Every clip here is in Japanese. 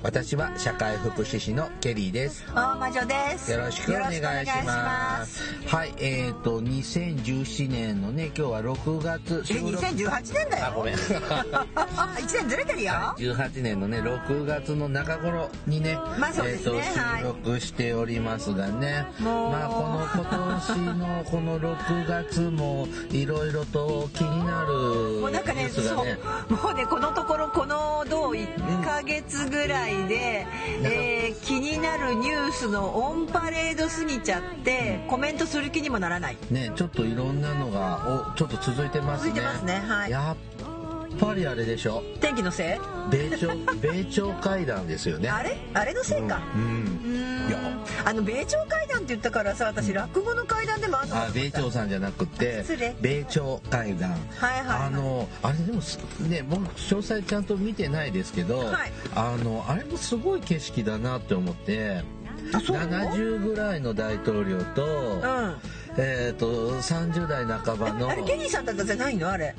私は社会福祉士のケリーです。大魔女です。よろしくお願いします。はいえっ、ー、と2017年のね今日は6月え2018年だよ。あごめん。1年ずれてるよ。18年のね6月の中頃にね,、まあそうですね。えー、と収録しておりますがね、まあこの今年のこの6月もいろいろと気になるもうなんかねう。もうねこのところこのどう1ヶ月ぐらいで、えー気になるニュースのオンパレードすぎちゃってコメントする気にもならない。ねちょっといろんなのがおちょっと続いてますね。続いてますねはい。やっぱりあれでしょ？天気のせい？米朝 米朝会談ですよね。あれ？あれのせいか。うん、ううん。いや。あの米朝会談って言ったからさ私落語の会談でもあるのかあ米朝さんじゃなくて米朝会談。はいはいはい。あのあれでもすね僕詳細ちゃんと見てないですけど、はい。あのあれもすごい景色だなって思ってあそう70ぐらいの大統領と、うん。えっ、と30代半ばのあれケニーさんだったじゃないの？あれ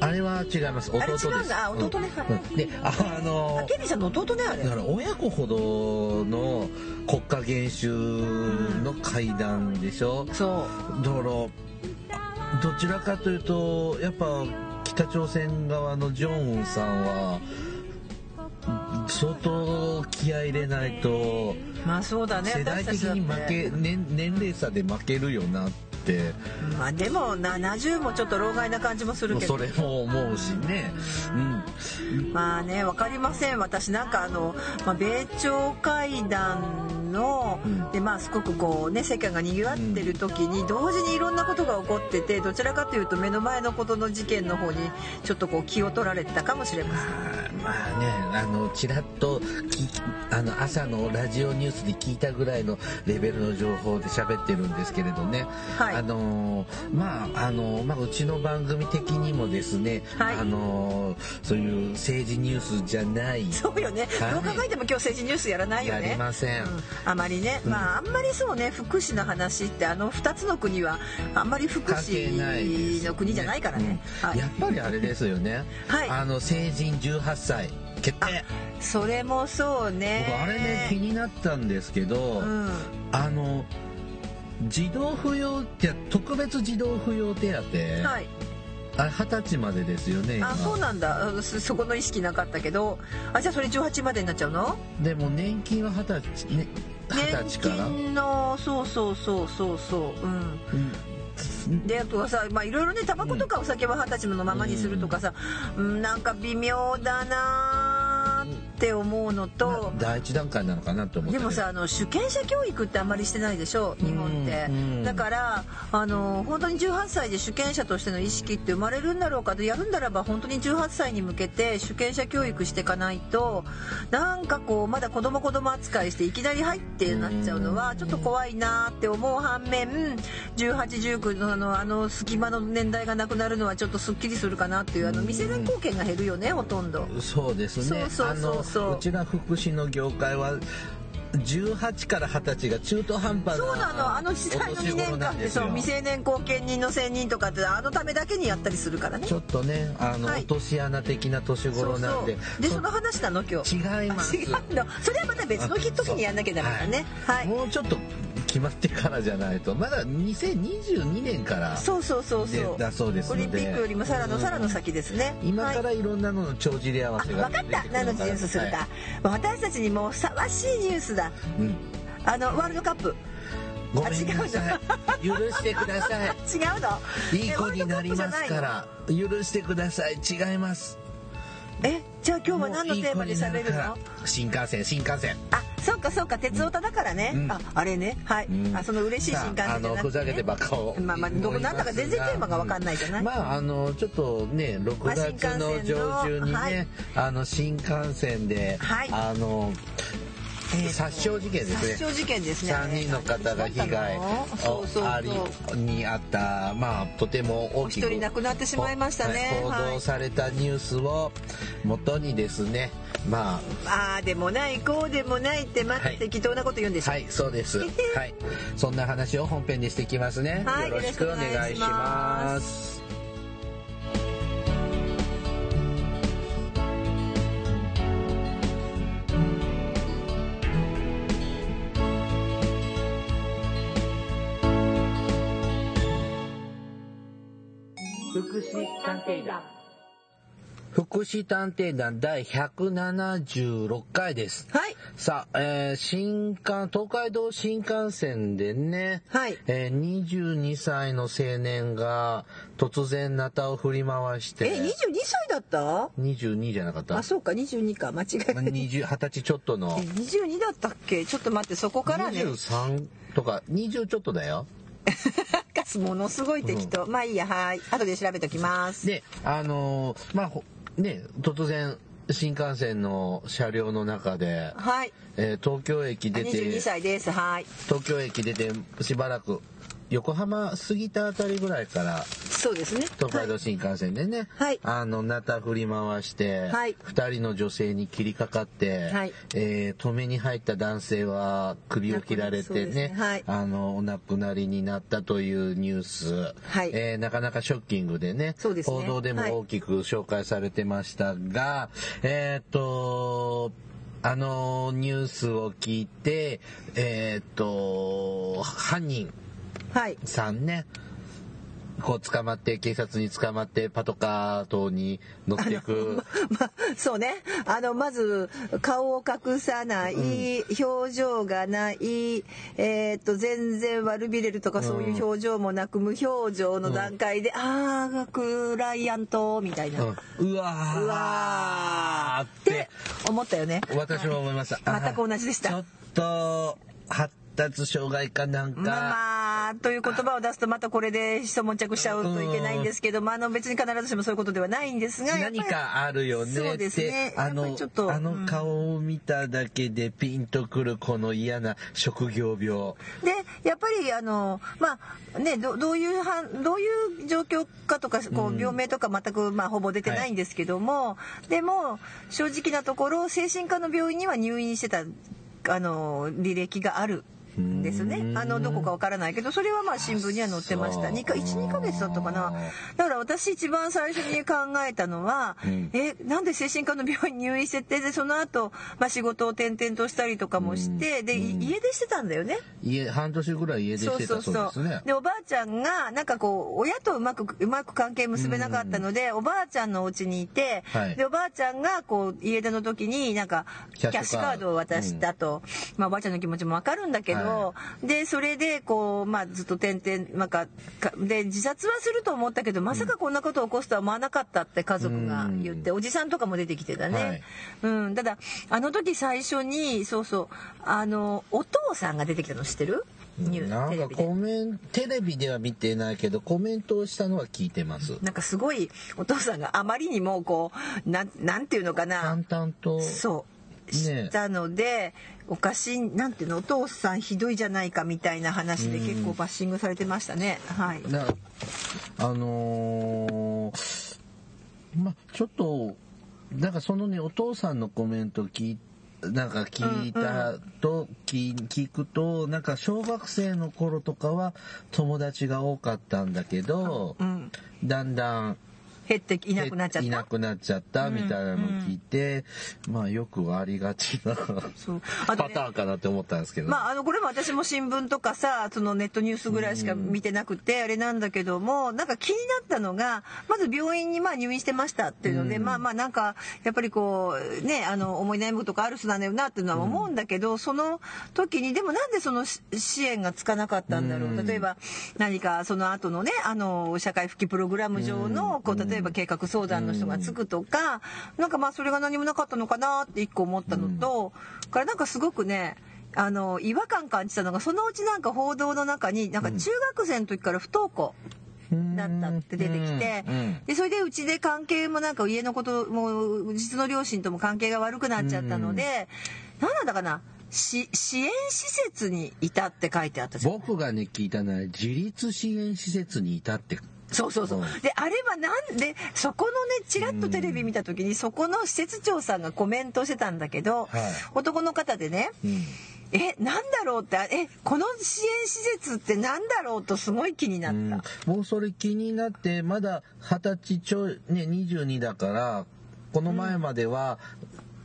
あれは違います。弟です。あ弟ね。はいうん。であのあケニーさんの弟ねあれ。だから親子ほどの国家元首の会談でしょ、そう。だからどちらかというとやっぱ北朝鮮側のジョンウンさんは相当気合い入れないとまあそうだね。世代的に負け年年齢差で負けるよなってまあでも70もちょっと老害な感じもするけど。それも思うしね、うん、まあね分かりません。私なんかあの、まあ、米朝会談の、うん。でまあすごくこうね世間が賑わってる時に同時にいろんなことが起こっててどちらかというと目の前のことの事件の方にちょっとこう気を取られてたかもしれません。まあねあのちらっときあの朝のラジオニュースで聞いたぐらいのレベルの情報で喋ってるんですけれどね、はいあのまああの、まあ、うちの番組的にもですね、はい。あのそういう政治ニュースじゃないそうよね、はい。どう考えても今日政治ニュースやらないよね。やりません。うん。あまりね、まああんまりそうね福祉の話ってあの2つの国はあんまり福祉の国じゃないからね、はい。うんやっぱりあれですよね、はい。あの成人18歳決定。それもそうね。僕あれね気になったんですけど、うん。あの児童扶養って特別児童扶養手当、はい。あれ二十歳までですよね今。あそうなんだ。あそそこの意識なかったけど。あじゃあそれ18までになっちゃうの？でも年金は二十歳ね二十年歳から、金のそうそうそうそうそう。うん。であとはさまあいろいろねタバコとかお酒は二十歳のままにするとかさ、うん、なんか微妙だなーって思うのと、第一段階なのかなと思って。でもさあの主権者教育ってあんまりしてないでしょ日本って、うん。だからあの本当に18歳で主権者としての意識って生まれるんだろうかとやるんならば本当に18歳に向けて主権者教育していかないとなんかこうまだ子供子供扱いしていきなり入ってなっちゃうのはちょっと怖いなって思う反面1819のあのあの隙間の年代がなくなるのはちょっとすっきりするかなっていうあの未成年後見が減るよねほとんど。そうですね。そうそうそうそう。ちら福祉の業界は18から20歳が中途半端なそうなのあの時代の2年間でそう未成年後見人の選任とかってあのためだけにやったりするからね。ちょっとねあの、はい。落とし穴的な年頃なんで。そうでその話なの今日。違います。違うの。それはまた別の時にやんなきゃダメだね。はい、もうちょっと決まってからじゃないと。まだ2022年からそうそうそうそう。でだそうですオリンピックよりもさらのさらの先ですね。今かはい。らいろんなのの帳尻合わせがあ分かった。何のニュースするか、私たちにもふさわしいニュースだ。うん。あのワールドカップ。ごめんなさい。許してください。違うの？いい子になりますから。許してください。違います。えじゃあ今日は何のテーマで喋るの？新幹線新幹線。あそうかそうか。鉄オタだからね、うん。ああれね。はい、うん。あその嬉しい新幹線じゃなくて、ね、さああのふざけてばっかをまあまあどこなんだか全然テーマが分かんないじゃない、まああのちょっとね6まあ月の上旬にね、新幹線のはい。あの新幹線で、はい。あのえー殺傷事件ですね。殺傷事件ですね。3人の方が被害にあったまあとても大きく人亡くなってしまいましたね。報はい。道されたニュースを元にですねまああでもないこうでもないってまはい。適当なこと言うんでしょ、あはいそうです。はい。そんな話を本編にしていきますね、はいよろしくお願いします福祉探偵団。福祉探偵団第176回です。はい。さあ、えー新幹東海道新幹線でね、はい。えー22歳の青年が突然ナタを振り回して。え22歳だった？22じゃなかった？あそうか22か。間違えた。20 20歳ちょっとの。え22だったっけ？ちょっと待ってそこからね。23とか20ちょっとだよ かものすごい適当、まあいいやはい。後で調べときます。であのーまあほね突然新幹線の車両の中で、はい。えー東京駅あ出て22歳です。はい。東京駅出てしばらく横浜過ぎたあたりぐらいからそうですね。東海道新幹線でね、はい。あのナタ振り回して、はい。2人の女性に切りかかって、はい。えー止めに入った男性は首を切られてねね。はい。あのお亡くなりになったというニュース、はい。えーなかなかショッキングでねそうですね。報道でも大きく紹介されてましたが、えーっとあのニュースを聞いてえーっと犯人はい。さんねこう捕まって警察に捕まってパトカー等に乗っていく。まあ、そうね。あのまず顔を隠さない、表情がない、えーっと全然悪びれるとかそういう表情もなく、無表情の段階で、ああクライアントみたいな、ううん。うわー。わーって思ったよね。私も思いました、はい。全く同じでした。ちょっと発達障害かなんか、まあまあという言葉を出すとまたこれで一悶着しちゃうといけないんですけど、まあ、あの別に必ずしもそういうことではないんですが何かあるよねそうですね。あのりちょっとあの顔を見ただけでピンとくるこの嫌な職業病。でやっぱりあのまあねどどういうはんどういう状況かとかこう病名とか全く、まあ、ほぼ出てないんですけども、でも正直なところ精神科の病院には入院してたあの履歴がある。んですね。うん。あのどこかわからないけどそれはまあ新聞には載ってました。そう。2か12ヶ月だったかな。だから私一番最初に考えたのは、うん。えなんで精神科の病院に入院しててでその後、まあ仕事を転々としたりとかもして、でい家出してたんだよね。家半年ぐらい家出してたそうですね。でおばあちゃんがなんかこう親とうまくうまく関係結べなかったので、おばあちゃんのお家にいて、はい。でおばあちゃんがこう家出の時になんかキキャッシュカードを渡したと、まあ、おばあちゃんの気持ちもわかるんだけど、はでそれでこう、まあ、ずっと点々、まあかかで自殺はすると思ったけどまさかこんなことを起こすとは思わなかったって家族が言って、おじさんとかも出てきてたね。はい。うん、ただあの時最初にそうそうあのお父さんが出てきたの知ってる？ニュなんかーテレビで。コメンテレビでは見てないけどコメントをしたのは聞いてます。なんかすごいお父さんがあまりにもこうなんなんていうのかな。淡々と。そう。ねしたので、おかしいなんていうのお父さんひどいじゃないかみたいな話で結構バッシングされてましたね。はい。なあのーまちょっとなんかそのねお父さんのコメント聞いなんか聞いたと、聞聞くとなんか小学生の頃とかは友達が多かったんだけど、うん。だんだん減っていなくなっちゃっいなた。くなっちゃった？みたいなのを聞いて、まあよくありがちなそう。パターンかなって思ったんですけど、まあ、あのこれも私も新聞とかさそのネットニュースぐらいしか見てなくてあれなんだけどもなんか気になったのがまず病院にまあ入院してましたっていうので、うん。まあまあなんかやっぱりこうねあの思い悩むことがある人なんだよなっていうのは思うんだけど、その時にでもなんでそのし支援がつかなかったんだろう、うん。例えば何かその後のねあの社会復帰プログラム上のこう例えば計画相談の人がつくとか、なんかまあそれが何もなかったのかなって一個思ったのと、からなんかすごくねあの違和感感じたのがそのうちなんか報道の中になんか中学生の時から不登校だったって出てきて、うん。うん。でそれでうちで関係もなんか家のことも実の両親とも関係が悪くなっちゃったので、何なんだかなし支援施設にいたって書いてあったじゃん。僕がね聞いたのは自立支援施設にいたってそうそうそう。うん。であれはなんでそこのねちらっとテレビ見た時にそこの施設長さんがコメントしてたんだけど、はい。男の方でねうん。えなんだろうってえこの支援施設ってなんだろうとすごい気になった、うん。もうそれ気になってまだ二十歳ちょいね22だからこの前までは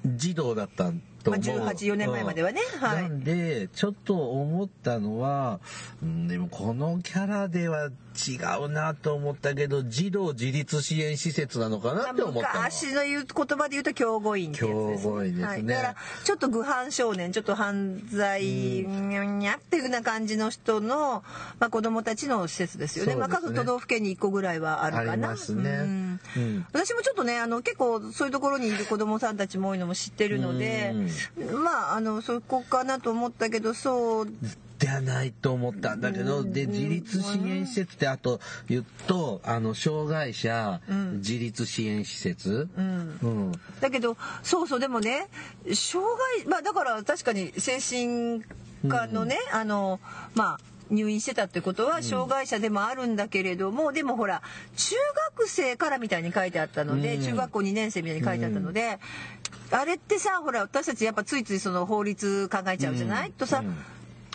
児童だったとまあ、思う、184年前まではね、はい。なんでちょっと思ったのはうんでもこのキャラでは違うなと思ったけど児童自立支援施設なのかなって思ったの。昔の言う言葉で言うと教護員ってやつです、教護員ですね。はい、だからちょっと愚犯少年ちょっと犯罪にゃにゃっていうような感じの人の、まあ、子供たちの施設ですよね。ね。まあ、各都道府県に1個ぐらいはあるかな。ありね。うん。うん。私もちょっとねあの結構そういうところにいる子供さんたちも多いのも知ってるのでまああのそこかなと思ったけどそうではないと思ったんだけど、で自立支援施設ってあと言うとあの障害者自立支援施設、うん。うん。だけどそうそうでもね障害まあだから確かに精神科のね、あのまあ入院してたってことは障害者でもあるんだけれども、でもほら中学生からみたいに書いてあったので、うん。中学校2年生みたいに書いてあったので、あれってさほら私たちやっぱついついその法律考えちゃうじゃない、うん。とさ、うん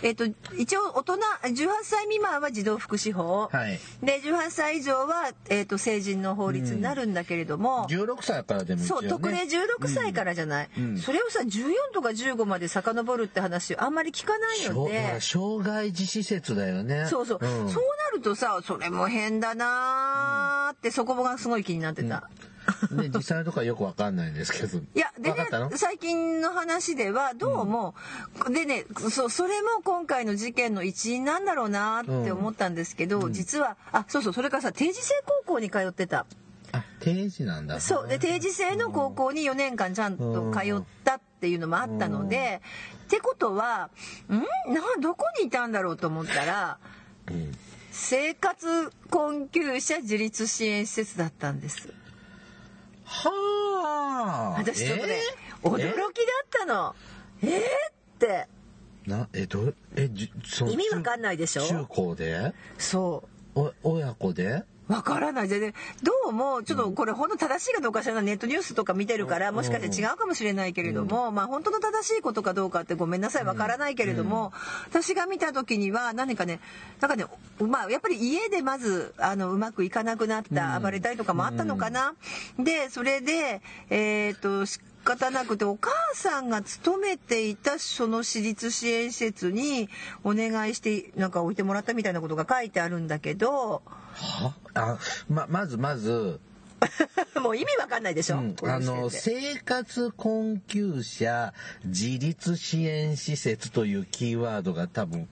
えっと一応大人18歳未満は児童福祉法、はい。で18歳以上は、えっと成人の法律になるんだけれども、16歳からでもね。そう特例16歳からじゃない、うん。それをさ14とか15まで遡るって話あんまり聞かないので。障害児施設だよね。そうそう、ん。そうなるとさそれも変だなーってそこがすごい気になってた。ね実際のとこはよくわかんないんですけど。いやでね最近の話ではどうも、でねそそれも今回の事件の一因なんだろうなって思ったんですけど、実はあそうそうそれからさ定時制高校に通ってた。あ定時なんだ。そうで定時制の高校に4年間ちゃんと通ったっていうのもあったので、ってことはん？などこにいたんだろうと思ったらうん。生活困窮者自立支援施設だったんですはあ。私ちょっとね、えー？驚きだったの。えー、って。なえどえじその意味わかんないでしょ？中高で？そう。お親子で？わからない。で、ね、どうもちょっとこれ本当正しいかどうか知らない。ネットニュースとか見てるからもしかして違うかもしれないけれども、まあ本当の正しいことかどうかってごめんなさいわからないけれども、私が見た時には何かねなんかねまあやっぱり家でまずあのうまくいかなくなった、暴れたりとかもあったのかな、でそれでえっ、と仕方なくてお母さんが勤めていたその私立支援施設にお願いしてなんか置いてもらったみたいなことが書いてあるんだけど。は？あままずまず。もう意味わかんないでしょ、うん。あの生活困窮者自立支援施設というキーワードが多分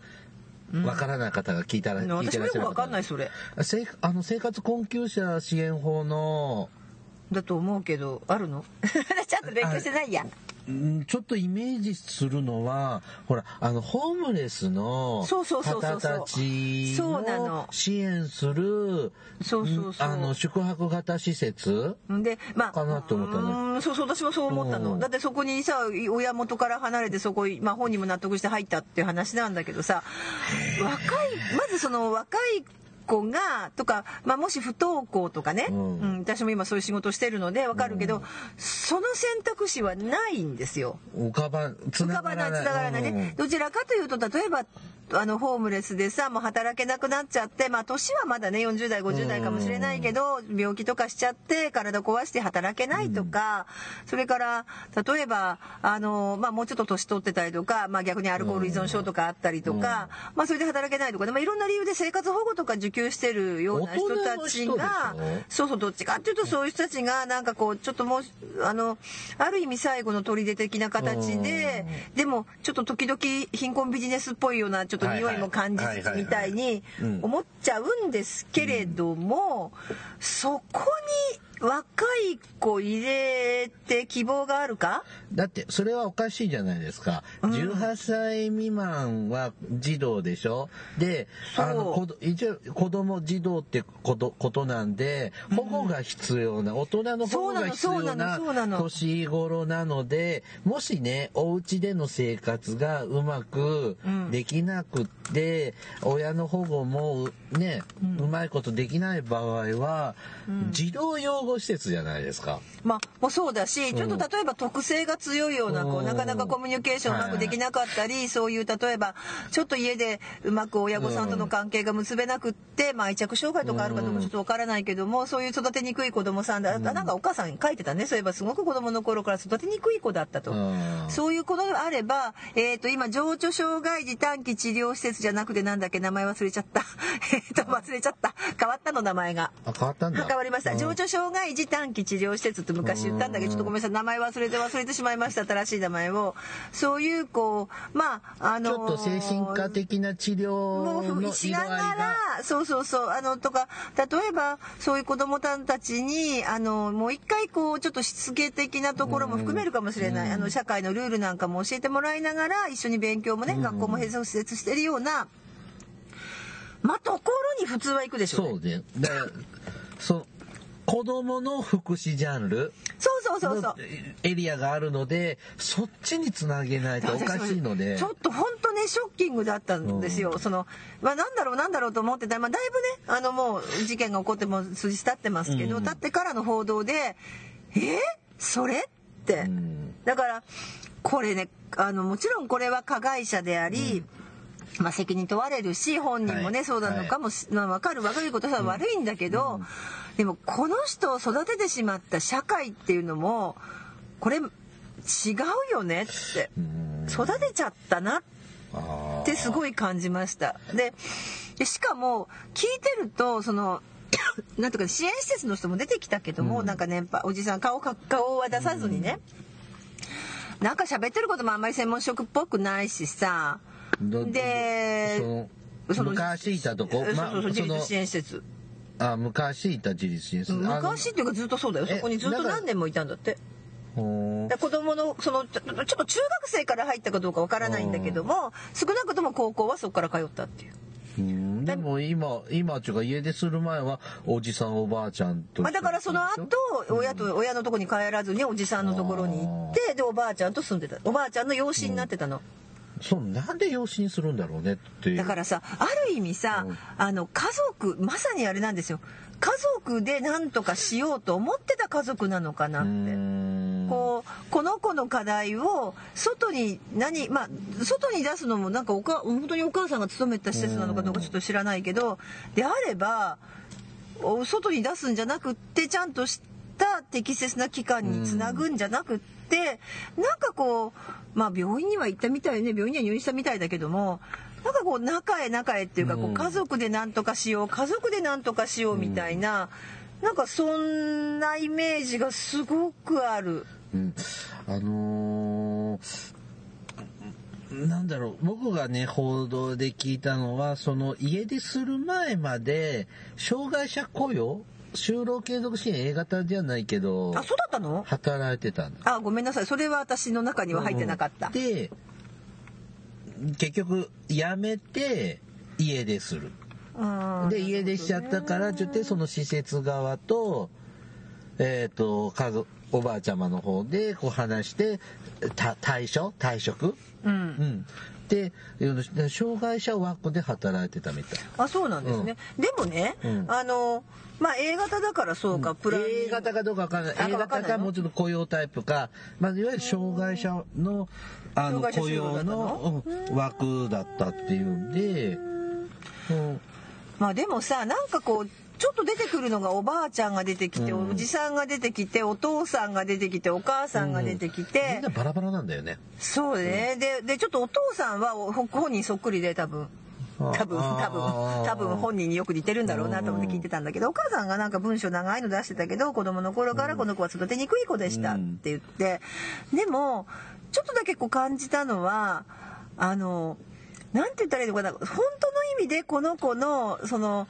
わからない方が聞いたら、聞いて私もよくわらっしゃる方。かんないそれ。せあの生活困窮者支援法のだと思うけどあるの？ちゃんと勉強してないや。うんちょっとイメージするのはほらあのホームレスのそうそうそうそうそう。方たちを支援するそうそうそう。あの宿泊型施設でまあかなって思ったね。うんそうそう私もそう思ったの、うん。だってそこにさ親元から離れてそこ、まあ、本人も納得して入ったっていう話なんだけどさ若いまずその若い子がとか、まあ、もし不登校とかね、うん。うん私も今そういう仕事してるのでわかるけど、その選択肢はないんですよ。浮かばつ浮かばないがらないね、うん。どちらかというと例えばあのホームレスでさもう働けなくなっちゃってまあ年はまだね40代50代かもしれないけど病気とかしちゃって体壊して働けないとか、それから例えばあの、まあ、もうちょっと年取ってたりとか、まあ、逆にアルコール依存症とかあったりとか、まあ、それで働けないとか、まあ、いろんな理由で生活保護とか受給してるような人たちがそうそうどっちかっていうとそういう人たちがなんかこうちょっともうあのある意味最後の砦的な形ででもちょっと時々貧困ビジネスっぽいようなちょっと匂いも感じつつみたいにうん。思っちゃうんですけれどもそこ若い子入れて希望があるか？だってそれはおかしいじゃないですか、うん。18歳未満は児童でしょ？であの一応子供児童ってことことなんで保護が必要な、大人の保護が必要な年頃なのでもしねお家での生活がうまくうん。できなくって、親の保護もね、うまいことできない場合は、児童養護施設じゃないですか。まあ、もうそうだし、ちょっと例えば特性が強いような子、うんなかなかコミュニケーションうまくできなかったり、そういう例えば、ちょっと家でうまく親御さんとの関係が結べなくって、まあ愛着障害とかあるかどうかちょっとわからないけども、そういう育てにくい子供さんだ、なんかお母さん書いてたね。そういえばすごく子供の頃から育てにくい子だったと。うんそういうことがあれば、えっ、と、今、情緒障害児短期治療施設じゃなくてなんだっけ、名前忘れちゃった。えっと、忘れちゃった。変わったの名前が。あ、変わったんだ。変わりました。うん情緒障害児短期治療施設って昔言ったんだけど、ちょっとごめんなさい。名前忘れて忘れてしまいました。新しい名前を。そういう、こう、まあ、あのちょっと精神科的な治療のしなが。ら、そうそうそう、あの、とか、例えば、そういう子供たちに、あの、もう一回、こう、ちょっとしつけ的なところも含めるかもしれない。あの、社会のルールなんかも教えてもらいながら、一緒に勉強もね、学校も併設してるような、まあ、ところに普通は行くでしょうね。そうね。だからそ子供の福祉ジャンルそうそうそうそう。の。エリアがあるので、そっちにつなげないとおかしいので。ちょっと本当ねショッキングだったんですよ。そのまあなんだろうなんだろうと思ってた。まあだいぶねあのもう事件が起こっても数日経ってますけど、うん。経ってからの報道でえ？それ？って、うん。だからこれねあのもちろんこれは加害者であり、まあ、責任問われるし本人もね、はい。そうなのかもし、まあ、分かる悪いことは悪いんだけど、でもこの人を育ててしまった社会っていうのもこれ違うよねって。うん。育てちゃったなってすごい感じました。ででしかも聞いてるとその なんとか支援施設の人も出てきたけども、うん。なんかねおじさん顔か顔は出さずにね、なんか喋ってることもあんまり専門職っぽくないしさ。どでその昔いたとこ、そうそうそう自立支援施設。あ昔いた自立支援施設。昔っていうかずっとそうだよ。えそこにずっと何年もいたんだって。だ子供のそのちょっと中学生から入ったかどうかわからないんだけども少なくとも高校はそこから通ったっていう。うんでも今今っていうか家出する前はおじさんおばあちゃんとまあ、だからその後親と親のとこに帰らずにおじさんのところに行ってでおばあちゃんと住んでた。おばあちゃんの養子になってたの、そうなんで養子にするんだろうねって。だからさある意味さ、うん。あの家族まさにあれなんですよ。家族で何とかしようと思ってた家族なのかなうって。こうこの子の課題を外に何まあ外に出すのもなんかおか本当にお母さんが勤めた施設なのかどうかちょっと知らないけどであればお外に出すんじゃなくってちゃんとした適切な機関につなぐんじゃなくってなんかこうまあ病院には行ったみたいね病院には入院したみたいだけどもなんかこう中へ中へっていうかこううん家族で何とかしよう家族で何とかしようみたいななんかそんなイメージがすごくある。うん。あのーなんだろう僕がね報道で聞いたのはその家出する前まで障害者雇用就労継続支援 A 型じゃないけどあ、そうだったの？働いてたんだあ、ごめんなさい。それは私の中には入ってなかった。で結局辞めて家出する。うんで家出しちゃったからちょっとその施設側とえっ、と家族おばあちゃまの方でこう話してた退所退職？う。うん。んで障害者枠で働いてたみたい。あ、そうなんですね。でもね、うん。あの、まあ A 型だからそうか、プラン。A 型かどうかわかんない。あ A 型わかもうちょっと雇用タイプか、まあ、いわゆる障害者のあの障害者雇用のうん。枠だったっていうんで、う。んまあでもさ、なんかこう、ちょっと出てくるのがおばあちゃんが出てきて、うん。おじさんが出てきて、お父さんが出てきて、お母さんが出てきみてん、なバラバラなんだよね。そうね。で、で、ちょっとお父さんはお本人そっくりで多分。多分多分多分本人によく似てるんだろうなと思って聞いてたんだけどお母さんがなんか文章長いの出してたけど子供の頃からこの子は育てにくい子でしたって言ってでもちょっとだけこう感じたのはあのなんて言ったらいいのかな本当の意味でこの子のその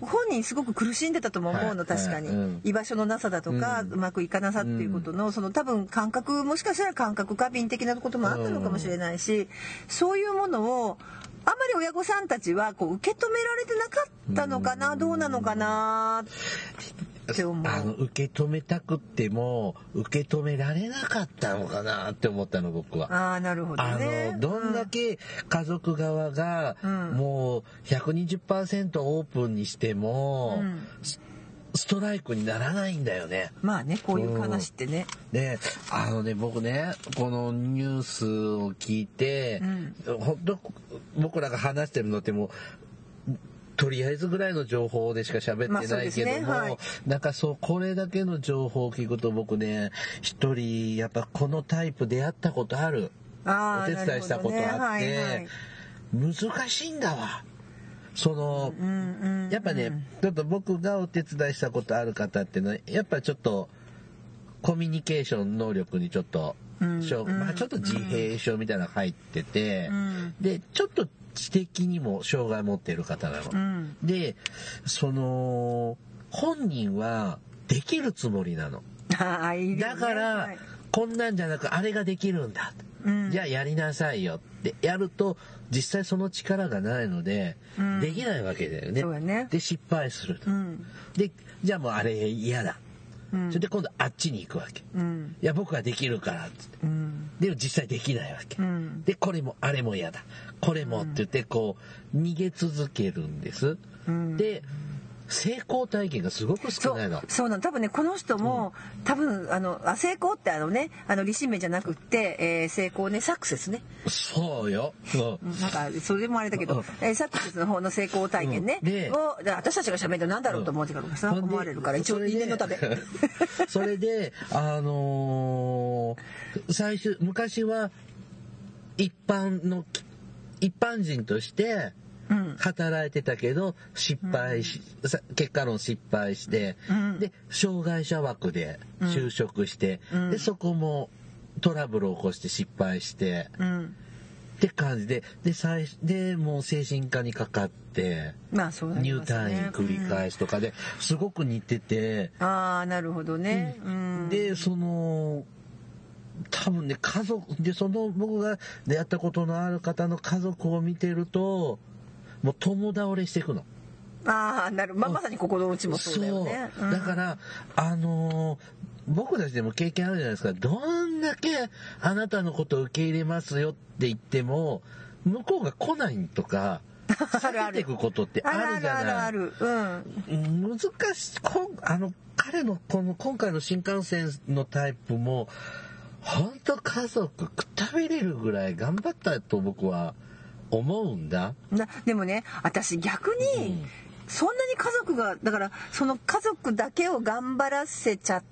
本人すごく苦しんでたとも思うの、はい。確かに、居場所のなさだとか、ううんまくいかなさっていうことの、その多分感覚もしかしたら感覚過敏的なこともあったのかもしれないし、そういうものをあんまり親御さんたちはこう受け止められてなかったのかな、どうなのかなって思う。あの受け止めたくっても受け止められなかったのかなって思ったの僕は。ああなるほどあね。のどんだけ家族側がうんもう120%オープンにしても、うんスストライクにならないんだよね。まあねこういう話ってね。であのね僕ねこのニュースを聞いて、本当僕らが話してるのってもうとりあえずぐらいの情報でしか喋ってないけども、ね。はい。なんかそうこれだけの情報を聞くと僕ね一人やっぱこのタイプ出会ったことある。ああお手伝いしたことあって、ね。はいはい。難しいんだわその、うんうんやっぱね、ちょっと僕がお手伝いしたことある方っていうのはやっぱちょっとコミュニケーション能力にちょっと、うまあ、ちょっと自閉症みたいなのが入ってて、うん。でちょっと知的にも障害を持っている方なの。うん。でその本人はできるつもりなの。いいね。だから、はい。こんなんじゃなくあれができるんだ、うん。じゃあやりなさいよってやると実際その力がないので、うん。できないわけだよね。そうやね。で失敗すると、うん。でじゃあもうあれ嫌だ、うん。それで今度あっちに行くわけ。うん。いや僕はできるからって。うん。でも実際できないわけ。うん。でこれもあれも嫌だ。これもって言ってこう逃げ続けるんです。うん。で成功体験がすごく少ないの。そうなの。多分ねこの人も、多分あのあ成功ってあのねあの理心名じゃなくって、えー成功ねサクセスね。そうよ。うん。うんなんかそれもあれだけど、うん。えーサクセスの方の成功体験ね、をで私たちが喋ると何だろうと思ってからさ、思われるから一応それで念のため。それで、あのー最初、昔は一般の、一般人としてうん働いてたけど、失敗し、さ結果論失敗して、うん。で、障害者枠で就職して、うん。で、そこもトラブルを起こして失敗して、うん。って感じで、で、最で、もう精神科にかかって、まあそうなり入退院繰り返しとかで、すごく似てて、うん。ああなるほどね、うん、でその多分ね家族でその僕が出会ったことのある方の家族を見てるともう共倒れしていくの。ああなる。まあまさにここのうちもそうだよね。そう。だからあのー僕たちでも経験あるじゃないですか。どんだけあなたのことを受け入れますよって言っても向こうが来ないとか あるある。避けていくことってあるじゃない。あるあるある。うん。難しい。こんあの彼のこの今回の新幹線のタイプも本当家族くたびれるぐらい頑張ったと僕は思うんだ。なでもね私逆に、うんそんなに家族がだからその家族だけを頑張らせちゃっ。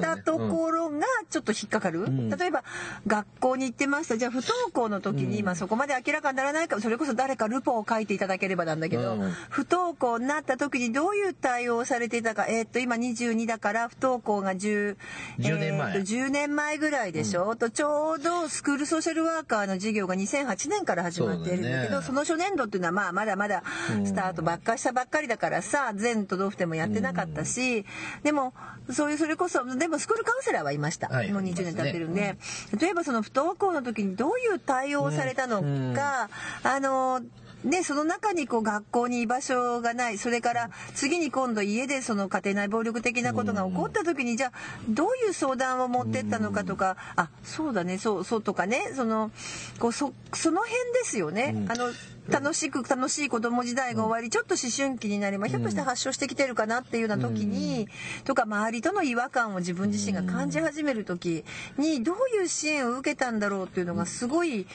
たところがちょっと引っかかる、ん。例えば学校に行ってました。じゃあ不登校の時に、うん。まあ、そこまで明らかにならないかそれこそ誰かルポを書いていただければなんだけど、うん。不登校になった時にどういう対応をされていたかえーっと今22だから不登校が10 10年前。えーっと10年前ぐらいでしょ、とちょうどスクールソーシャルワーカーの授業が2008年から始まっているんだけどそね。その初年度っていうのはまあまだまだスタートばっかりしたばっかりだからさ全都道府県もやってなかったし、でもそういうそれこそでもスクールカウンセラーはいました、はいもう20年経ってるんで、例えばその不登校の時にどういう対応をされたのか、あのね、その中にこう学校に居場所がない。それから次に今度家でその家庭内暴力的なことが起こった時にじゃあどういう相談を持ってったのかとかあそうだねそうそうとかねそのこうそその辺ですよね。うん。あの楽しく楽しい子供時代が終わりちょっと思春期になり、まあ、ひょっとして発症してきてるかなっていうような時に、とか周りとの違和感を自分自身が感じ始める時にどういう支援を受けたんだろうっていうのがすごい。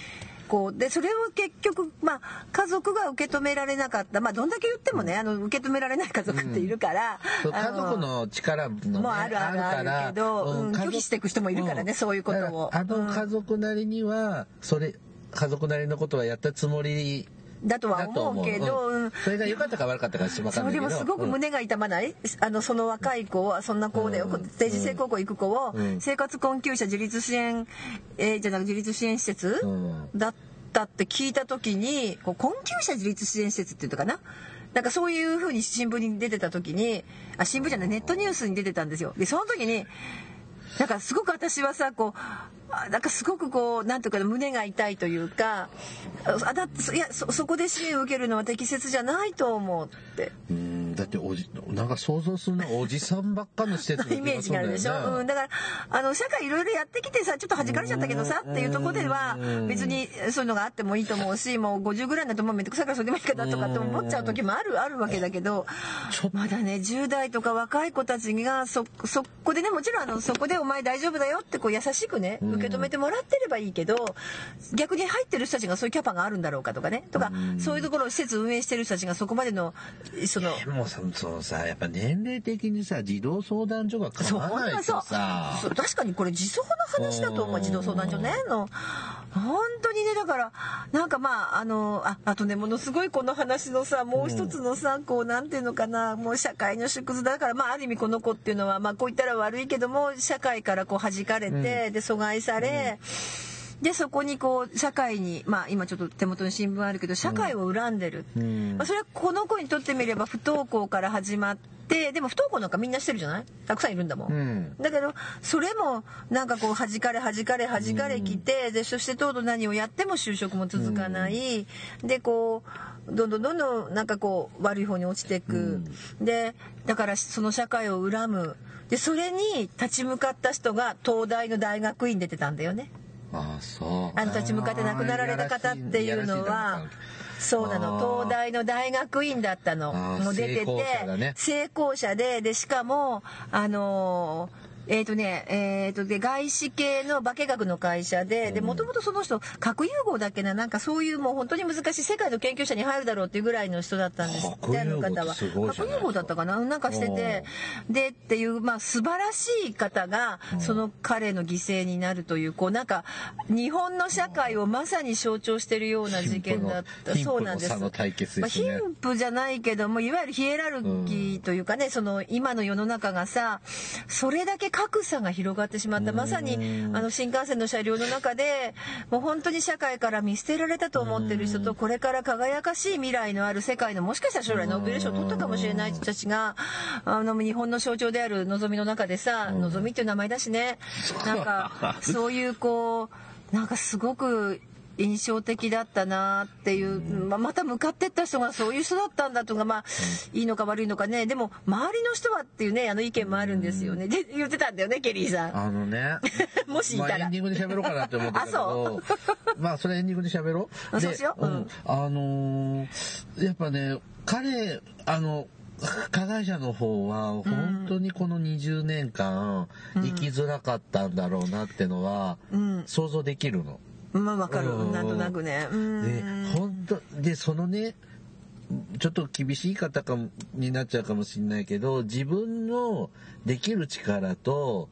こうでそれを結局、まあ、家族が受け止められなかった、まあ、どんだけ言ってもねあの受け止められない家族っているから、そうあ家族の力の、ね、もうあるあるあるけどうん拒否していく人もいるからねそういうことを。あの家族なりには、それ家族なりのことはやったつもりだとは思う。けど、うん。うん。それが良かったか悪かったか分かんないけど。でもすごくうん胸が痛まない、あのその若い子はそんな子で、うん。定時制高校行く子を、うん。生活困窮者自立支援、えーじゃなく自立支援施設、うん。だったって聞いた時にこう困窮者自立支援施設っていうのかな？なんかそういう風に新聞に出てた時にあ新聞じゃないネットニュースに出てたんですよ。でその時になんかすごく私はさこうあなんかすごくこうなんとか胸が痛いというかあだってそいやそそこで支援を受けるのは適切じゃないと思って。うんだっておじなんか想像するのはおじさんばっかの施設イメージがあるでしょ、うん、だからあの社会いろいろやってきてさちょっと弾かれちゃったけどさっていうところではうん。別にそういうのがあってもいいと思うしもう50ぐらいになるともうめんどくさいからそれでもいいかなとかって思っちゃう時もあるあるわけだけどまだね10代とか若い子たちがそそこでねもちろんあのそこで「お前大丈夫だよ」ってこう優しくね受け止めてもらってればいいけど逆に入ってる人たちがそういうキャパがあるんだろうかとかね。とかそういうところを施設運営してる人たちがそこまでのそのでもさそのさやっぱ年齢的にさ児童相談所が変そうわらないそうとさ。そう確かにこれ自走の話だと思う児童相談所ね。の本当にねだからなんかまああのああとねものすごいこの話のさもう一つのさ、こうなんていうのかなもう社会の縮図だからまあある意味この子っていうのはまあこう言ったら悪いけども社会からこう弾かれて、で阻害され、でそこにこう社会にまあ今ちょっと手元に新聞あるけど社会を恨んでる、ん。まあ、それはこの子にとってみれば不登校から始まってでも不登校なんかみんなしてるじゃない？たくさんいるんだもん、うん。だけどそれもなんかこう弾かれ弾かれ弾かれきて、でそしてとうとう何をやっても就職も続かない、でこうどんどんどんどんなんかこう悪い方に落ちていく、でだからその社会を恨むでそれに立ち向かった人が東大の大学院出てたんだよね。ああそう。あの立ち向かって亡くなられた方っていうのはそうなの。東大の大学院だったの。もう出てて成功者だね。成功者ででしかもあのーえっ、とね、えっ、と、で、外資系の化学の会社で、で、もともとその人、核融合だっけな、なんかそういうもう本当に難しい世界の研究者に入るだろうっていうぐらいの人だったんです。って、あの方は。核融合だったかなうんなんかしてて、で、っていう、まあ素晴らしい方が、その彼の犠牲になるという、こうなんか、日本の社会をまさに象徴してるような事件だった。そうなんです。まあ貧富じゃないけども、いわゆるヒエラルキーというかね、その今の世の中がさ、それだけ格差が広がってしまった。まさに、あの新幹線の車両の中で、もう本当に社会から見捨てられたと思ってる人と、これから輝かしい未来のある世界の、もしかしたら将来ノーベル賞を取ったかもしれない人たちが、あの日本の象徴であるのぞみの中でさ、のぞみっていう名前だしね、なんか、そういうこう、なんかすごく印象的だったなっていう、まあ、また向かってった人がそういう人だったんだとかまあいいのか悪いのかね。でも周りの人はっていうねあの意見もあるんですよね。で言ってたんだよねケリーさん。あのね。もしいたら。まあ、エンディングで喋ろうかなって思ってたけど。まあそれエンディングで喋ろう。そうしよう。うん。あのーやっぱね彼あの加害者の方は本当にこの20年間生きづらかったんだろうなってのはうん。想像できるの。まあわかる。うん。なんとなくね。本当でそのねちょっと厳しい方かもになっちゃうかもしれないけど自分のできる力と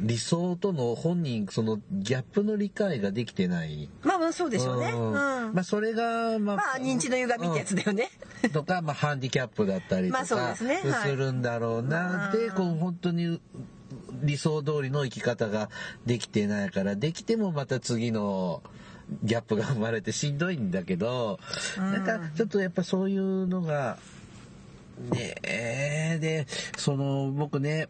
理想との本人そのギャップの理解ができてない。まあまあそうでしょうね。うん。うん。まあそれがまあ、まあ認知の歪みってやつだよね。うん。とかまあハンディキャップだったりとまあそうかですね。はい。するんだろうなって、うん。こう本当に理想通りの生き方ができてないからできてもまた次のギャップが生まれてしんどいんだけど、なんかちょっとやっぱそういうのがねえでその僕ね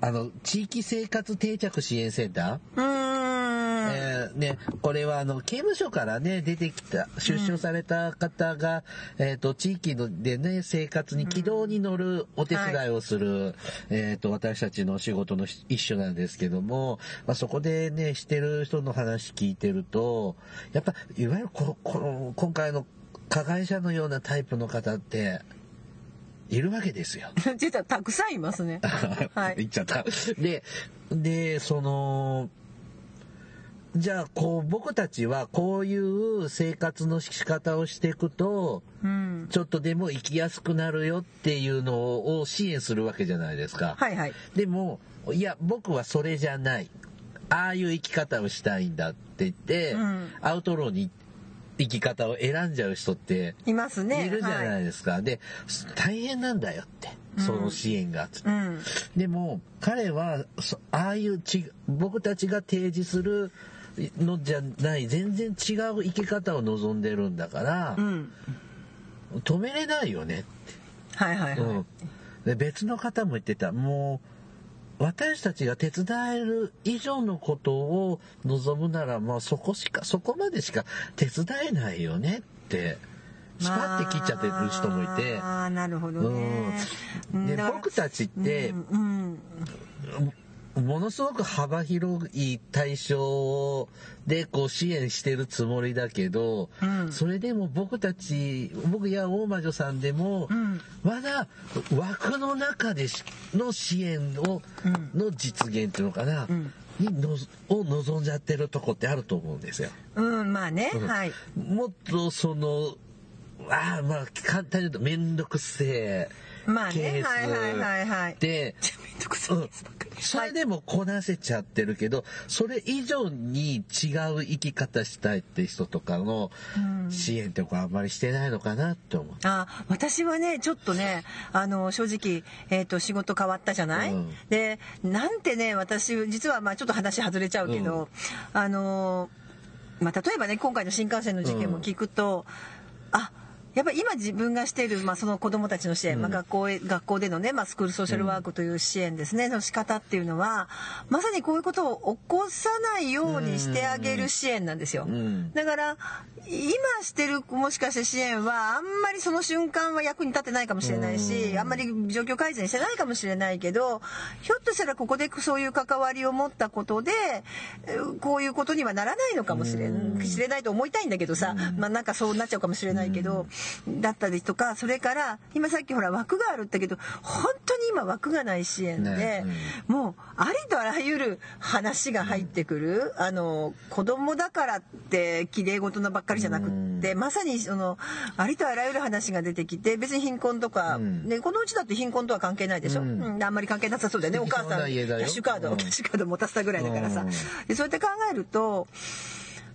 あの地域生活定着支援センター？えーね、これはあの刑務所からね出てきた出所された方が、えっ、と地域のでね生活に軌道に乗るお手伝いをする、えっ、と私たちの仕事の一緒なんですけども、まあ、そこでねしてる人の話聞いてるとやっぱいわゆるここの今回の加害者のようなタイプの方っているわけですよ。実はたくさんいますね。はい。言っちゃった。で、で、その、じゃあ、こう、僕たちはこういう生活の仕方をしていくと、うんちょっとでも生きやすくなるよっていうのを支援するわけじゃないですか。はいはいでも、いや、僕はそれじゃない。ああいう生き方をしたいんだって言って、うんアウトローに生き方を選んじゃう人っていますねいるじゃはないですか。で、大変なんだよって、その支援が。うんでも彼はそああいうち僕たちが提示するのじゃない全然違う生き方を望んでるんだから、うん止めれないよね。はいはいはい、うん、で別の方も言ってた。もう私たちが手伝える以上のことを望むならまあそこしかそこまでしか手伝えないよねってスパッて切っちゃってる人もいて、ああなるほどね、うん。で僕たちってうんうんものすごく幅広い対象でこう支援してるつもりだけど、うん。それでも僕たち僕や大魔女さんでも、うん。まだ枠の中でしの支援を、うん。の実現っていうのかな、うん。にのを望んじゃってるとこってあると思うんですよ。うんまあね、うん。はい。もっとそのああまあ簡単に言うと面倒くせえまあねはいはいはいはい。で、めんそれでもこなせちゃってるけど、それ以上に違う生き方したいって人とかのうん。支援とかあんまりしてないのかなって思う。あ私はねちょっとねあの正直、えー、と仕事変わったじゃない、うん。でなんてね私実はまあちょっと話外れちゃうけど、あのまあ、例えばね今回の新幹線の事件も聞くと、あやっぱり今自分がしている、まあ、その子どもたちの支援、まあ、学校へ学校でのね、まあ、スクールソーシャルワークという支援ですね、の仕方っていうのはまさにこういうことを起こさないようにしてあげる支援なんですよ。うん。だから今してるもしかして支援はあんまりその瞬間は役に立ってないかもしれないしあんまり状況改善してないかもしれないけどひょっとしたらここでそういう関わりを持ったことでえーこういうことにはならないのかもしれん知れないと思いたいんだけどさまあなんかそうなっちゃうかもしれないけどだったりとかそれから今さっきほら枠があるって言ったけど本当に今枠がない支援でねもうありとあらゆる話が入ってくる、あの子供だからって綺麗事のばっかりじゃなくって、まさにそのありとあらゆる話が出てきて別に貧困とか、うん。ね、このうちだって貧困とは関係ないでしょ、うん。うん。あんまり関係なさそうだよね。お母さなんキャッシュカード、うん。キャッシュカード持たせたぐらいだからさ、うん。でそうやって考えると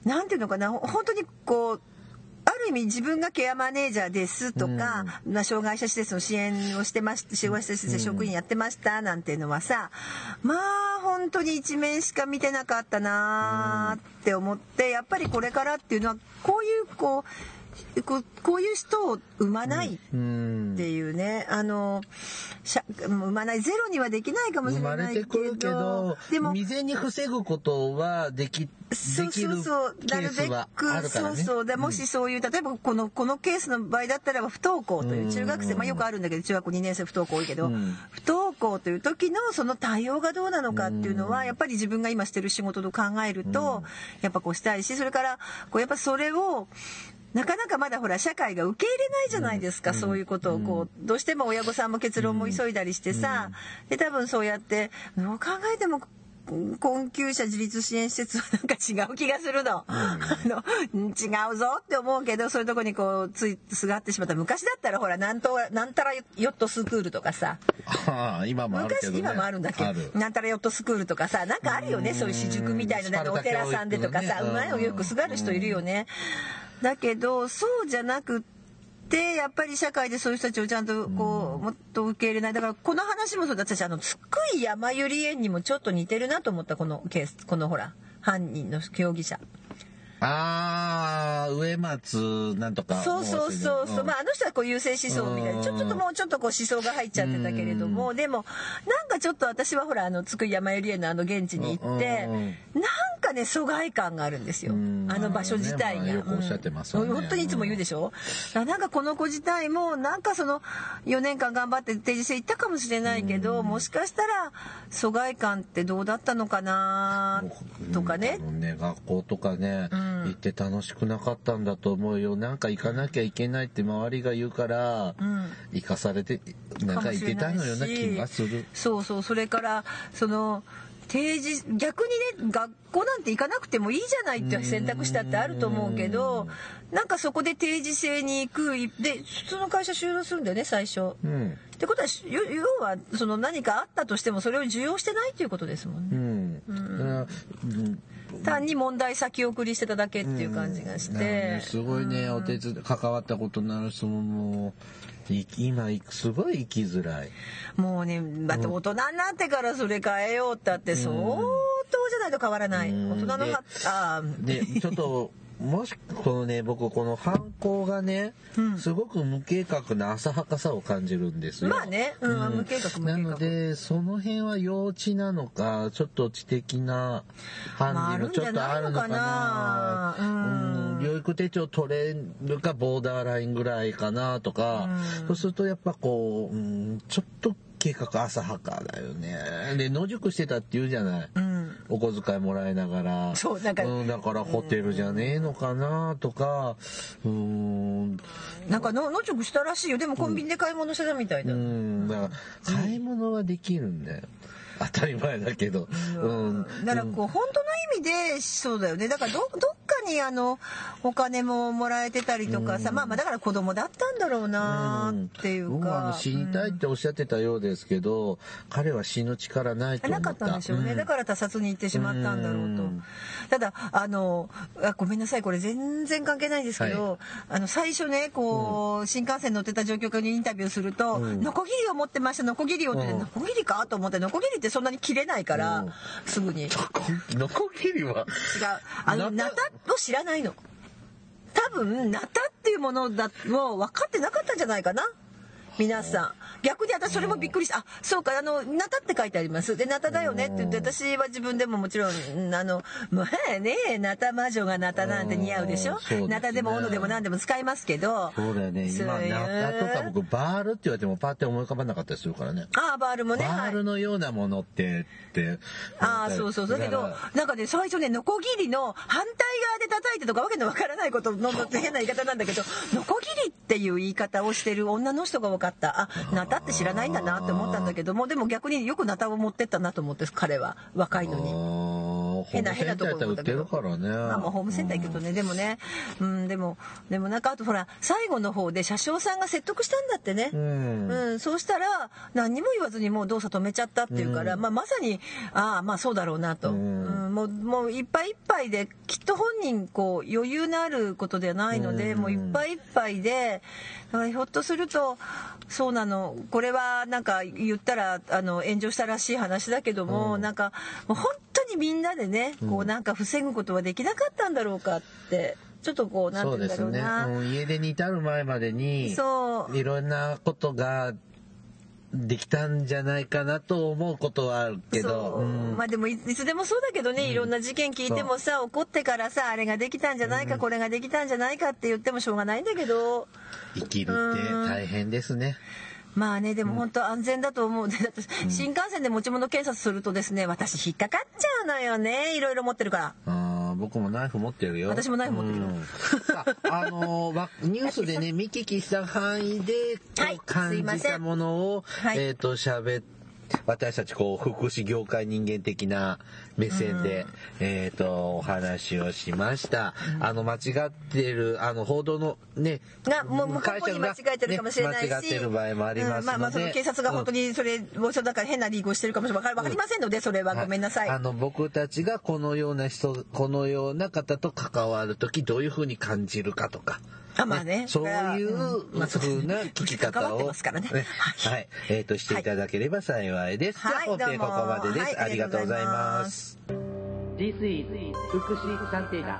なんていうのかな。ほ本当にこうある意味自分がケアマネージャーですとか、まあ、障害者施設の支援をしてまし障害者施設で職員やってましたなんていうのはさまあ本当に一面しか見てなかったなーって思ってやっぱりこれからっていうのはこういうこうこうこういう人を生まないうん。っていうね、あのしゃ生まないゼロにはできないかもしれれないけどでも未然に防ぐことはできそうできるそうそうケースはあるからね。そうそう。でもしそういう例えばこのこのケースの場合だったらば不登校といううん。中学生。まあよくあるんだけど中学校2年生不登校多いけどうん。不登校という時のその対応がどうなのかっていうのはやっぱり自分が今してる仕事と考えるとやっぱこうしたいしそれからこうやっぱそれをなかなかまだほら社会が受け入れないじゃないですか、そういうことをこうどうしても親御さんも結論も急いだりしてさ、で多分そうやってどう考えても困窮者自立支援施設はなんか違う気がするの。あのうん違うぞって思うけどそういうとこにこうついすがってしまった。昔だったらほらなんとなんたらヨットスクールとかさ。ああ今もあるけど、ね、昔今もあるんだっけ？ある。なんたらヨットスクールとかさなんかあるよねそういう私塾みたいななんかお寺さんでとかさうまいをよくすがる人いるよね。だけどそうじゃなくってやっぱり社会でそういう人たちをちゃんとこうもっと受け入れない。だからこの話もそう。だ私あの津久井やまゆり園にもちょっと似てるなと思ったこのケースこのほら犯人の容疑者。ああ植松なんとかそうそうそうそう、ん。まああの人はこう優勢思想みたいな。ちょちょっともうちょっとこう思想が入っちゃってたけれども。でもなんかちょっと私はほらあの津久井やまゆり園のあの現地に行ってなんかね疎外感があるんですよ。うん。あの場所自体が、まあおっしゃってますわね。うん。本当にいつも言うでしょ、だからなんかこの子自体もなんかその4年間頑張って定時制行ったかもしれないけどもしかしたら疎外感ってどうだったのかなとかね。ね学校とかね、うん行って楽しくなかったんだと思うよ。なんか行かなきゃいけないって周りが言うから、うん。行かされてなんか行ってたのような気がする。そうそう。それからその定時逆にね学校なんて行かなくてもいいじゃないって選択肢だってあると思うけどなんかそこで定時制に行くで普通の会社終了するんだよね最初。うん。ってことはよ要はその何かあったとしてもそれを受容してないっていうことですもんうね。ん。だからうん。単に問題先送りしてただけっていう感じがしなん。かねて。すごいね、お手伝い関わったことのある人ももうい今すごい生きづらい。もうねだって大人になってからそれ変えようったって相当じゃないと変わらない。うん大人のはであーでちょっともしこのね僕この犯行がね、うん。すごく無計画な浅はかさを感じるんですよ。まあね、うん無計画無計画。なのでその辺は幼稚なのかちょっと知的なまあ判断もちょっとあるのかな。うん。療育手帳取れるかボーダーラインぐらいかなとか、うん。そうするとやっぱこう、うん、ちょっと計画浅はかだよね。で野宿してたって言うじゃない、うん。お小遣いもらいながら。そうなんかん、だからホテルじゃねえのかなとか。うーん。なんかの野宿したらしいよ。でもコンビニで買い物してたみたいだ、うん。だから買い物はできるんだよ 当たり前だけど。うん。だからこう本当の意味でそうだよね。だからどどっかにあのお金ももらえてたりとかさ、まあまあだから子供だったんだろうなっていう僕はあのか、死にたいっておっしゃってたようですけど、彼は死ぬ力ないと思った。なかったんでしょうね、ん。だから他殺に行ってしまったんだろうと、うん。ただあのあごめんなさい。これ全然関係ないんですけど、はあの最初ねこう、新幹線乗ってた乗客にインタビューすると「うん。ノコギリを持ってましたノコギリを」ってうん。ノコギリかと思ってノコギリってそんなに切れないから、うん。すぐに。違うノコギリはあのナタ？を知らないの。多分ナタっていうものだもう分かってなかったんじゃないかな。皆さん逆に私それもびっくりした。あそうかあのナタって書いてあります。でナタだよねって言って私は自分でももちろんうんあのまあねナタ魔女がナタなんて似合うでしょ？ね。ナタでも斧でも何でも使いますけど。そうだよね。今ナタとか僕バールって言われてもパーって思い浮かばなかったりするからね。ああバールもねバはい。ールのようなものってってああそうそうだけどなんかね最初ねノコギリの反対側で叩いてとかわけのわからないことのの変な言い方なんだけどノコギリっていう言い方をしてる女の人が多かった。あナタって知らないんだなって思ったんだけどもでも逆によくナタを持ってったなと思って彼は若いのに。変な変なところホームセンターやったら売ってるからねまあまあホームセンター行くとねでもね。うんでもでもなんかあとほら最後の方で車掌さんが説得したんだってね。う。ん。うん、そうしたら何にも言わずにもう動作止めちゃったっていうから、まあ、まさにああまあそうだろうなと、ううんんもうもういっぱいいっぱいできっと本人こう余裕のあることではないので、うん。もういっぱいいっぱいでひょっとするとそうなのこれはなんか言ったらあの炎上したらしい話だけども、うん。なんかもう本当にみんなでねこうなんか防ぐことはできなかったんだろうかってちょっとこうなんて言うんだそうですね、ろうな。うん、家出に至る前までにそう。いろんなことができたんじゃないかなと思うことはあるけど。そう。うん。まあでもいいつでもそうだけどね、いろんな事件聞いてもさ怒ってからさあれができたんじゃないか、これができたんじゃないかって言ってもしょうがないんだけど。生きるって大変ですね。まあねでも本当安全だと思う、でだって新幹線で持ち物検察するとですね私引っかかっちゃうのよね。いろいろ持ってるから。僕もナイフ持ってるよ。私もナイフ持ってるあ、あのニュースでね、見聞きした範囲で、はい感じたものを、はい。えっ、と、喋っ私たちこう福祉業界人間的な目線で、えっ、とお話をしました、あの間違ってるあの報道のねがもう向こうに間違えてるかもしれないし、ね間違ってる場合もありますので、うんまあまあその警察が本当にそれをそうだから変なリーグをしてるかもしれない。わかりませんのでそれはごめんなさい。あの僕たちがこのような人このような方と関わる時どういうふうに感じるかとか。あまあね そういううん。まあそうな聞き方をはい、はい。えっ、としていただければ幸いです。はい。じゃあ本編ここまでです、はい。ありがとうございます。This is 福祉探偵団。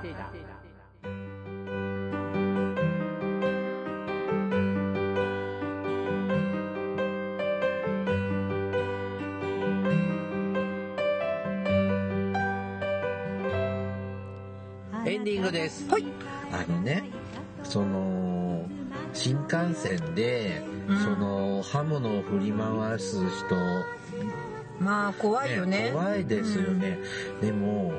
エンディングです。はい。あのね、その新幹線で、うん。その刃物を振り回す人、まあ怖いよね。怖いですよね。でも、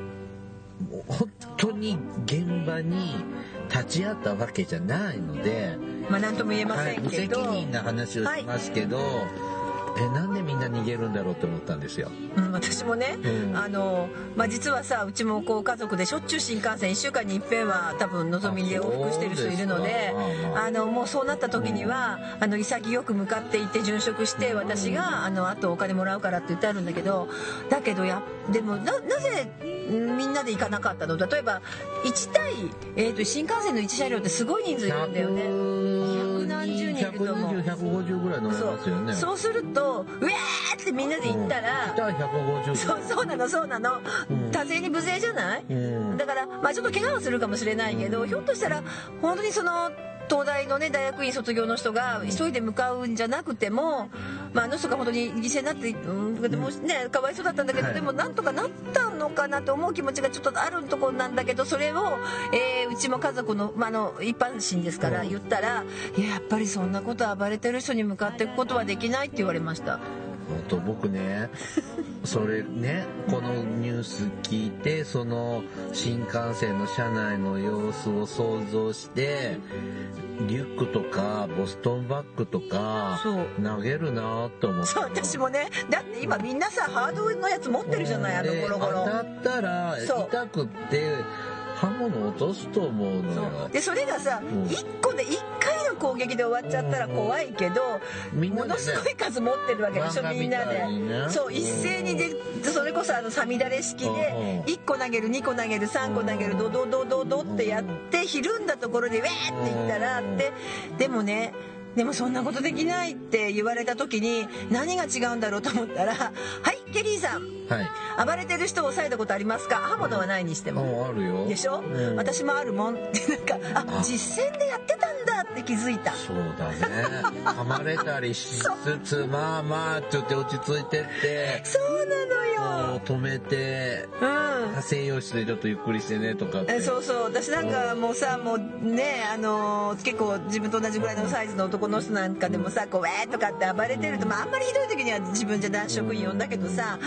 もう本当に現場に立ち会ったわけじゃないので、まあ何とも言えまはい、無責せんけど、任な話をしますけど、えなんでみんな逃げるんだろうって思ったんですよ。うん、私もね、うん。あのまあ実はさうちもこう家族でしょっちゅう新幹線。1週間に一遍は多分のぞみで往復してる人いるのであのもうそうなった時には、あの潔く向かっていって殉職して私があのあとお金もらうからって言ってあるんだけどだけどやでもななぜんみんなで行かなかったの？例えば1対、えー、と新幹線の1車両ってすごい人数いるんだよね。120、150ぐらい乗れますよね。そう。すると「うわー!」ってみんなで行ったら、うん、150そうそうなのそうなの、多勢に無勢じゃない、うん。だからまあちょっと怪我はするかもしれないけど、ひょっとしたら本当にその東大のね大学院卒業の人が一人で向かうんじゃなくても、まあ、あの人が本当に犠牲になって、うん、でもねかわいそうだったんだけど、はいでもなんとかなったのかなと思う気持ちがちょっとあるところなんだけどそれを、えーうちも家族の,、まあ、あの一般人ですから言ったら「いややっぱりそんなこと暴れてる人に向かっていくことはできない」って言われました。本当僕ね それねこのニュース聞いてその新幹線の車内の様子を想像してリュックとかボストンバッグとか投げるなと思って。そう私もねだって今みん。なさハードのやつ持ってるじゃないあのでゴロゴロ当たったら痛くって刃物落とすと思うのそよう。でそれがさ、ん。1個で1回の攻撃で終わっちゃったら怖いけど、みんねものすごい数持ってるわけでしょみんなで。そう一斉にでそれこそあのさみだれ式うんうん。で1個投げる2個投げる3個投げるドドドドドってやってひるんだところでウェーって言ったらってでもねでもそんなことできないって言われた時に何が違うんだろうと思ったら「はいケリーさん。はい。暴れてる人を抑えたことありますか？刃物はないにしても」あるよ。でしょ、うん。私もあるもんってなんかあ。実践でやってたんだって気づいた。そうだね。噛まれたりしつつまあまあちょっと落ち着いてって。そうなのよ。止めてうん。西洋室でちょっとゆっくりしてねとかって。えそうそう。私なんかもうさもうねあのー結構自分と同じぐらいのサイズの男の人なんかでもさこう「ウェー!」とかって暴れてると、まあ、あんまりひどい時には自分じゃ男職員呼んだけどさ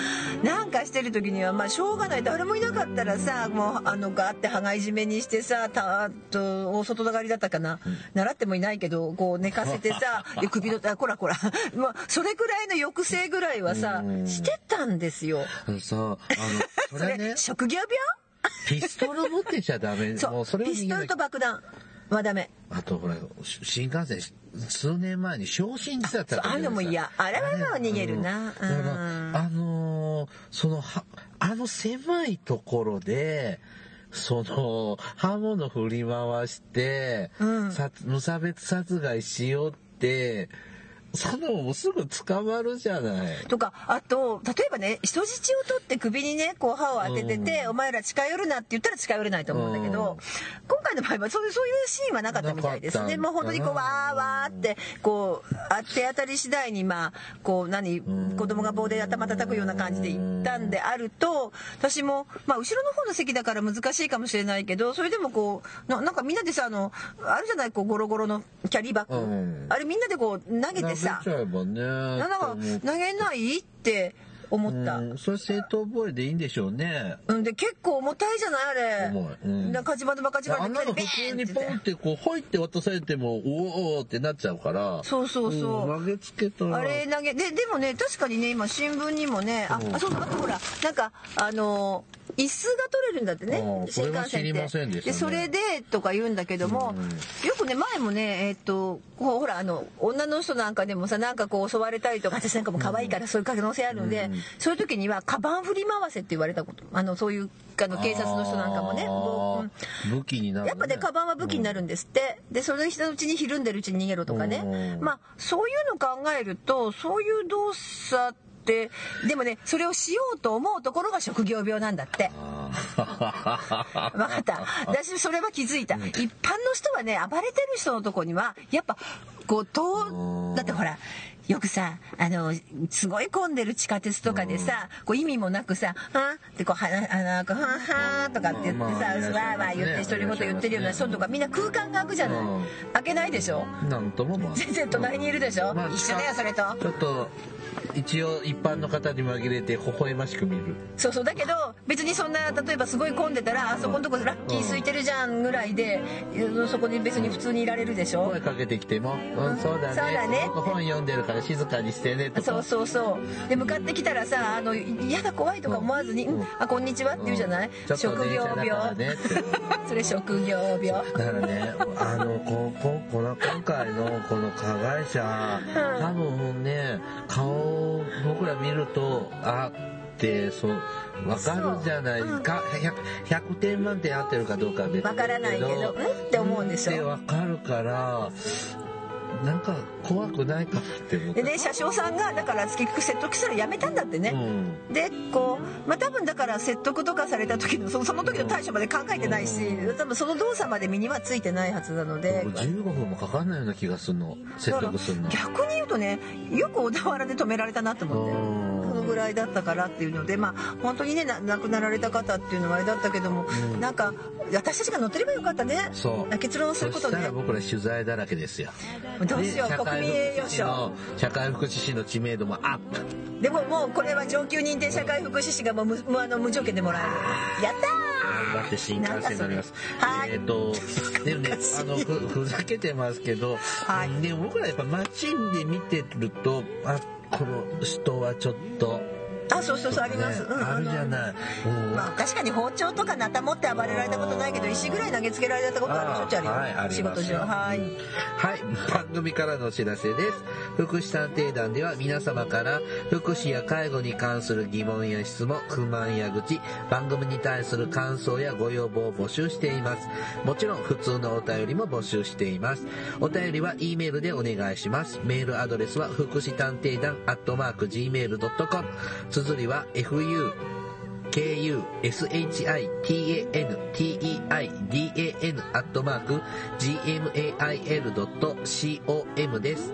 なんかしてる時にはまあしょうがない。誰もいなかったらさもうあのガーって羽交い締めにしてさたと大外刈りだったかな、習ってもいないけどこう寝かせてさ で首のあこらこら、まあ、それくらいの抑制ぐらいはさうんしてたんですよ。あのさあのそ それれね職業病？ピストル持ってちゃダメ。そう。それをピストルと爆弾はダメ。あとほらし新幹線数年前に昇進地だったそうあんのも嫌あれはもう逃げるな。あのーそのはあの狭いところでその刃物振り回して、うん。さ無差別殺害しようってそんなもんすぐ捕まるじゃない。とかあと例えばね人質を取って首にねこう刃を当ててて、お前ら近寄るなって言ったら近寄れないと思うんだけど、うん。今回の場合はそういうそういうシーンはなかったみたいですね。もう本当にこうわーわーってこうあ手当たり次第にまあこう何ん。子供が棒で頭叩くような感じで行ったんであると私もまあ後ろの方の席だから難しいかもしれないけどそれでもこうななんかみんなでさあのあるじゃないこうゴロゴロのキャリーバッグ、うん。あれみんなでこう投げてさ投げちゃえばね。なんか投げないって思った。うん、それ正当防衛でいいんでしょうね。うん、で結構重たいじゃないあれ。重いうんなんか火事場のバカ力あんなの普通にポンってこう、ほいって渡されても、おおってなっちゃうから。そうそうそうん投げつけたら。あれ投げででもね確かにね今新聞にもねああそうそうあとほらなんかあの椅子が取れるんだってね新幹線ってでねそれでとか言うんだけどもよくね前もねえっとほらあの女の人なんかでもさなんかこう襲われたりとか私なんかも可愛いからそういう可能性あるんでそういう時にはカバン振り回せって言われたこと。あのそういうあの警察の人なんかもね。こううん。武器になる、ね。やっぱねカバンは武器になるんですって、でそれ人のうちにひるんでるうちに逃げろとかね、うん。まあそういうの考えるとそういう動作ってでもねそれをしようと思うところが職業病なんだって。あ分かった。私それは気づいた、一般の人はね暴れてる人のとこにはやっぱこうとだってほらよくさあのすごい混んでる地下鉄とかでさ、こう意味もなくさ「はん?」ってこう「はあなんかはんはん」とかって言ってさ、まあわーわー言って独り言言ってるような人とかみんな空間が空くじゃない、うん開けないでしょ？なんともまあ。全然隣にいるでしょ、まあ一緒だよそれとちょっと、一応一般の方に紛れて微笑ましく見る。そうそうだけど別にそんな例えばすごい混んでたらあそこのとこラッキー空いてるじゃんぐらいでうんそこに別に普通にいられるでしょ？声かけてきても、うん、そうだね。そうだね僕本読んでるから静かにしてねとか。そうそうそう。で向かってきたらさあの嫌だ怖いとか思わずに「うん、あこんにちは」って言うじゃない、ちょっと職業病、ね。それ職業病。だからね、あの、こここの今回のこの加害者、多分ね、顔を僕ら見ると、あって、そう、わかるじゃないですか。100, 100点満点合ってるかどうかは別わからないけどうん？って思うんでしょってわかるから、なんか怖くないかって思って。でね車掌さんがだから結局説得したらやめたんだってね、うん。でこうまあ多分だから説得とかされた時のそその時の対処まで考えてないし多分その動作まで身にはついてないはずなので僕15分もかかんないような気がするの。説得するの。逆に言うとねよく小田原で止められたなと思ってのぐらいだったからっていうのでまあ本当にねな亡くなられた方っていうのはあれだったけども、うん。なんか私たちが乗ってればよかったね。そう。結論することねそら僕ら取材だらけですよ。どうしようで国民栄誉賞の社会福祉士の知名度もアップ。でももうこれは上級認定社会福祉士がもう無無あの無条件でもらえる。やったー！頑張って新幹線乗ります。はい。えっ、と、でもね、あの、ふ、ふざけてますけど、はい。でも僕らやっぱ街で見てると、あ、この人はちょっと、あそうそうそうあります、ねうんあるじゃない。うんまあ、確かに包丁とかナタ持って暴れられたことないけど石ぐらい投げつけられたことあるしょっちゅうあるよ、はい仕事上はいはい、番組からのお知らせです。福祉探偵団では皆様から福祉や介護に関する疑問や質問、不満や愚痴、番組に対する感想やご要望を募集しています。もちろん普通のお便りも募集しています。お便りは E メールでお願いします。メールアドレスは福祉探偵団アットマーク Gmail.com。綴りは fu kushitanteidan アットマーク gmail.com です。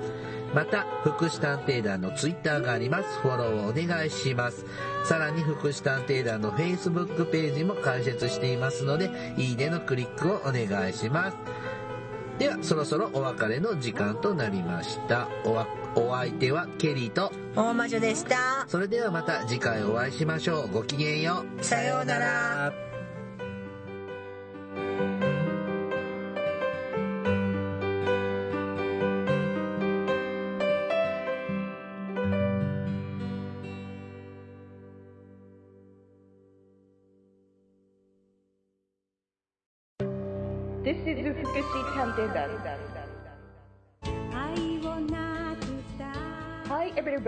また、福祉探偵団のツイッターがあります。フォローをお願いします。さらに、福祉探偵団の Facebook ページも開設していますので、いいねのクリックをお願いします。では、そろそろお別れの時間となりました。おわお相手はケリーと、大魔女でしたそれではまた次回お会いしましょう。ごきげんよう。さようなら。